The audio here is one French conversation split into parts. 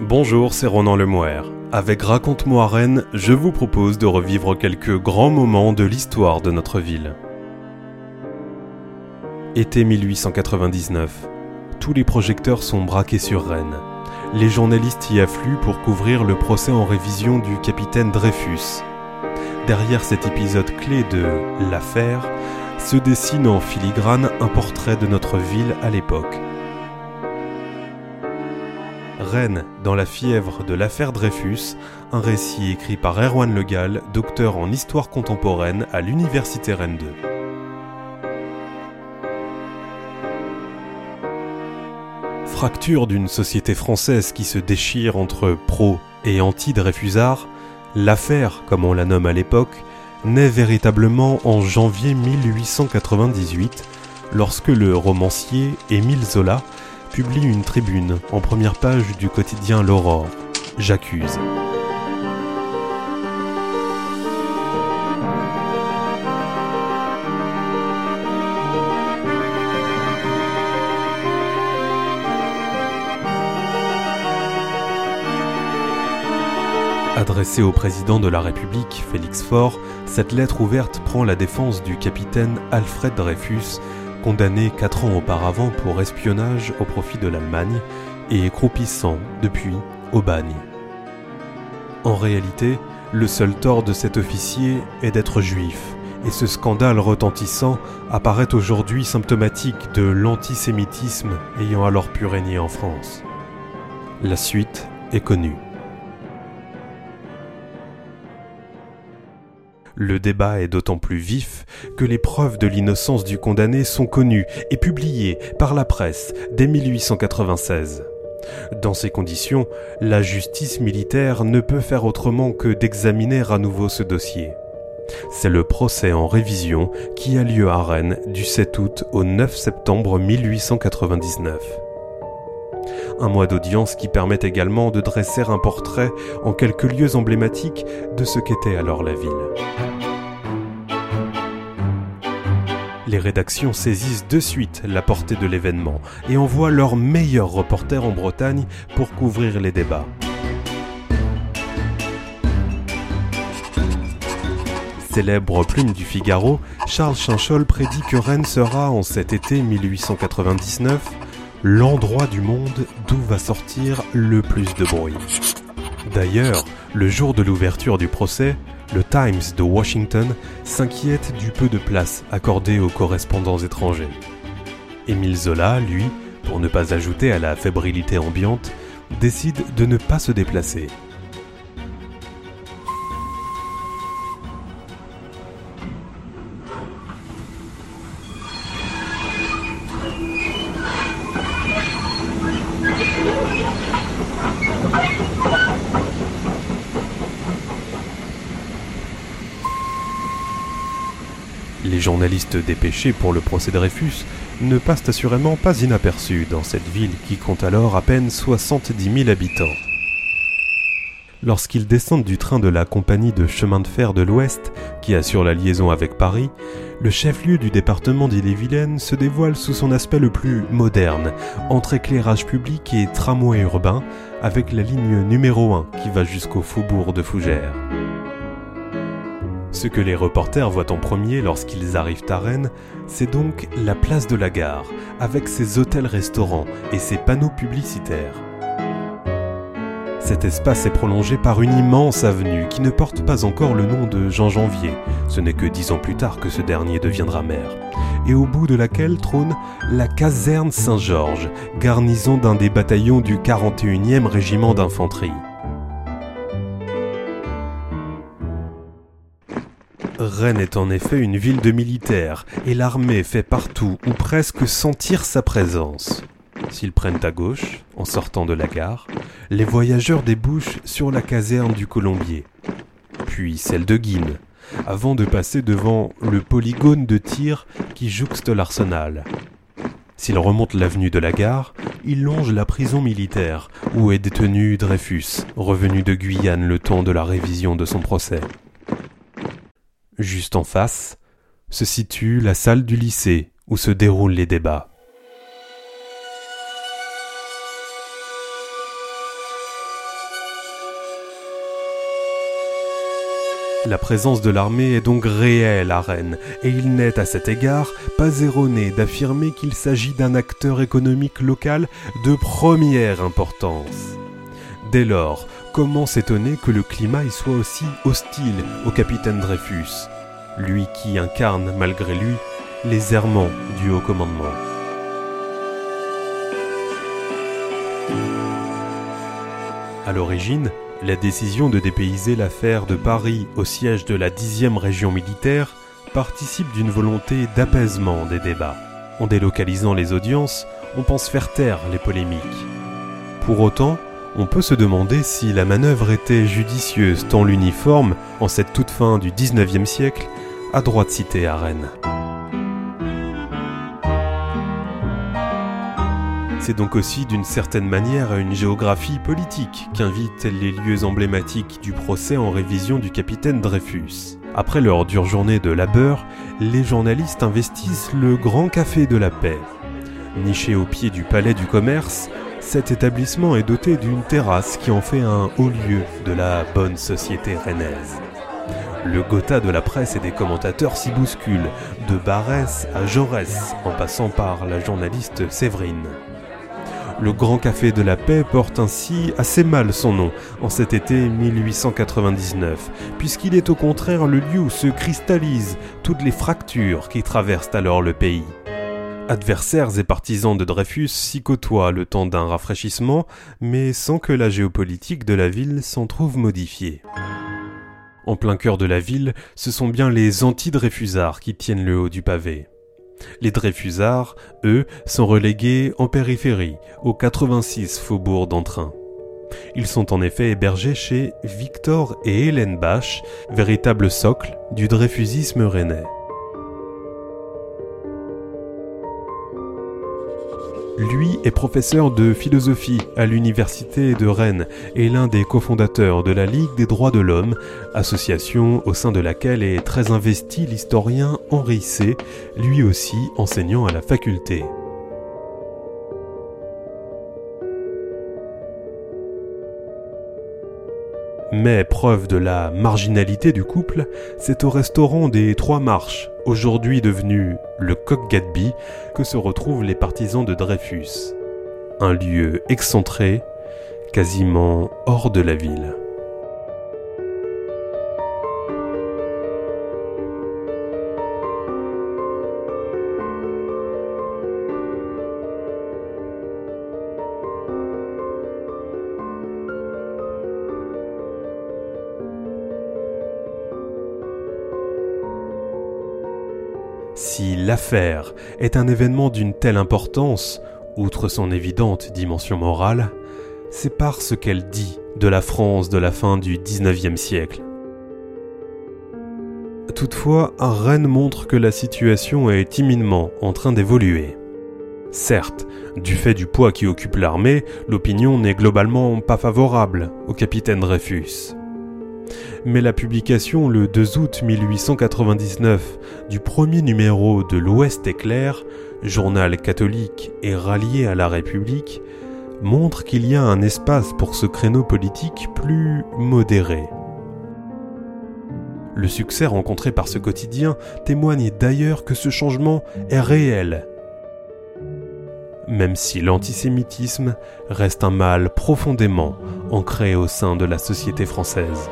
Bonjour, c'est Ronan Lemoire. Avec Raconte-moi Rennes, je vous propose de revivre quelques grands moments de l'histoire de notre ville. Été 1899. Tous les projecteurs sont braqués sur Rennes. Les journalistes y affluent pour couvrir le procès en révision du capitaine Dreyfus. Derrière cet épisode clé de l'affaire se dessine en filigrane un portrait de notre ville à l'époque. Dans la fièvre de l'affaire Dreyfus, un récit écrit par Erwan Legal, docteur en histoire contemporaine à l'Université Rennes 2. Fracture d'une société française qui se déchire entre pro et anti-Dreyfusard, l'affaire, comme on la nomme à l'époque, naît véritablement en janvier 1898, lorsque le romancier Émile Zola publie une tribune en première page du quotidien L'Aurore. J'accuse. Adressée au président de la République, Félix Faure, cette lettre ouverte prend la défense du capitaine Alfred Dreyfus, condamné quatre ans auparavant pour espionnage au profit de l'Allemagne et croupissant depuis au bagne. En réalité, le seul tort de cet officier est d'être juif, et ce scandale retentissant apparaît aujourd'hui symptomatique de l'antisémitisme ayant alors pu régner en France. La suite est connue. Le débat est d'autant plus vif que les preuves de l'innocence du condamné sont connues et publiées par la presse dès 1896. Dans ces conditions, la justice militaire ne peut faire autrement que d'examiner à nouveau ce dossier. C'est le procès en révision qui a lieu à Rennes du 7 août au 9 septembre 1899 un mois d'audience qui permet également de dresser un portrait en quelques lieux emblématiques de ce qu'était alors la ville. Les rédactions saisissent de suite la portée de l'événement et envoient leurs meilleurs reporters en Bretagne pour couvrir les débats. Célèbre plume du Figaro, Charles Chinchol prédit que Rennes sera, en cet été 1899, l'endroit du monde d'où va sortir le plus de bruit. D'ailleurs, le jour de l'ouverture du procès, le Times de Washington s'inquiète du peu de place accordée aux correspondants étrangers. Émile Zola, lui, pour ne pas ajouter à la fébrilité ambiante, décide de ne pas se déplacer journalistes dépêchés pour le procès Dreyfus ne passent assurément pas inaperçus dans cette ville qui compte alors à peine 70 000 habitants. Lorsqu'ils descendent du train de la compagnie de chemin de fer de l'Ouest, qui assure la liaison avec Paris, le chef-lieu du département d'Ille-et-Vilaine se dévoile sous son aspect le plus moderne, entre éclairage public et tramway urbain, avec la ligne numéro 1 qui va jusqu'au faubourg de Fougères. Ce que les reporters voient en premier lorsqu'ils arrivent à Rennes, c'est donc la place de la gare, avec ses hôtels-restaurants et ses panneaux publicitaires. Cet espace est prolongé par une immense avenue qui ne porte pas encore le nom de Jean Janvier, ce n'est que dix ans plus tard que ce dernier deviendra maire, et au bout de laquelle trône la caserne Saint-Georges, garnison d'un des bataillons du 41e régiment d'infanterie. Rennes est en effet une ville de militaires, et l'armée fait partout ou presque sentir sa présence. S'ils prennent à gauche, en sortant de la gare, les voyageurs débouchent sur la caserne du Colombier, puis celle de Guine, avant de passer devant le polygone de tir qui jouxte l'arsenal. S'ils remontent l'avenue de la gare, ils longent la prison militaire, où est détenu Dreyfus, revenu de Guyane le temps de la révision de son procès. Juste en face se situe la salle du lycée où se déroulent les débats. La présence de l'armée est donc réelle à Rennes, et il n'est à cet égard pas erroné d'affirmer qu'il s'agit d'un acteur économique local de première importance. Dès lors, comment s'étonner que le climat y soit aussi hostile au capitaine Dreyfus, lui qui incarne malgré lui les errements du haut commandement? À l'origine, la décision de dépayser l'affaire de Paris au siège de la 10e région militaire participe d'une volonté d'apaisement des débats. En délocalisant les audiences, on pense faire taire les polémiques. Pour autant, on peut se demander si la manœuvre était judicieuse tant l'uniforme, en cette toute fin du 19e siècle, a droit de citer à Rennes. C'est donc aussi d'une certaine manière une géographie politique qu'invitent les lieux emblématiques du procès en révision du capitaine Dreyfus. Après leur dure journée de labeur, les journalistes investissent le Grand Café de la Paix. Niché au pied du Palais du Commerce, cet établissement est doté d'une terrasse qui en fait un haut lieu de la bonne société rennaise. Le Gotha de la presse et des commentateurs s'y bousculent, de Barès à Jaurès, en passant par la journaliste Séverine. Le Grand Café de la Paix porte ainsi assez mal son nom en cet été 1899, puisqu'il est au contraire le lieu où se cristallisent toutes les fractures qui traversent alors le pays. Adversaires et partisans de Dreyfus s'y côtoient le temps d'un rafraîchissement, mais sans que la géopolitique de la ville s'en trouve modifiée. En plein cœur de la ville, ce sont bien les anti-Dreyfusards qui tiennent le haut du pavé. Les Dreyfusards, eux, sont relégués en périphérie, aux 86 faubourgs d'Entrain. Ils sont en effet hébergés chez Victor et Hélène Bach, véritable socle du dreyfusisme rennais. Lui est professeur de philosophie à l'université de Rennes et l'un des cofondateurs de la Ligue des droits de l'homme, association au sein de laquelle est très investi l'historien Henri C., lui aussi enseignant à la faculté. Mais preuve de la marginalité du couple, c'est au restaurant des Trois Marches, aujourd'hui devenu le Coq Gadby, que se retrouvent les partisans de Dreyfus. Un lieu excentré, quasiment hors de la ville. Si l'affaire est un événement d'une telle importance, outre son évidente dimension morale, c'est par ce qu'elle dit de la France de la fin du XIXe siècle. Toutefois, Rennes montre que la situation est timidement en train d'évoluer. Certes, du fait du poids qui occupe l'armée, l'opinion n'est globalement pas favorable au capitaine Dreyfus mais la publication le 2 août 1899 du premier numéro de l'Ouest éclair, journal catholique et rallié à la République, montre qu'il y a un espace pour ce créneau politique plus modéré. Le succès rencontré par ce quotidien témoigne d'ailleurs que ce changement est réel, même si l'antisémitisme reste un mal profondément ancré au sein de la société française.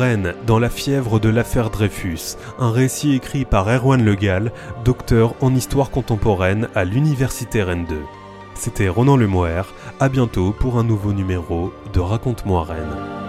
Rennes dans la fièvre de l'affaire Dreyfus, un récit écrit par Erwan Legal, docteur en histoire contemporaine à l'Université Rennes 2. C'était Ronan Lemoire, à bientôt pour un nouveau numéro de Raconte-moi Rennes.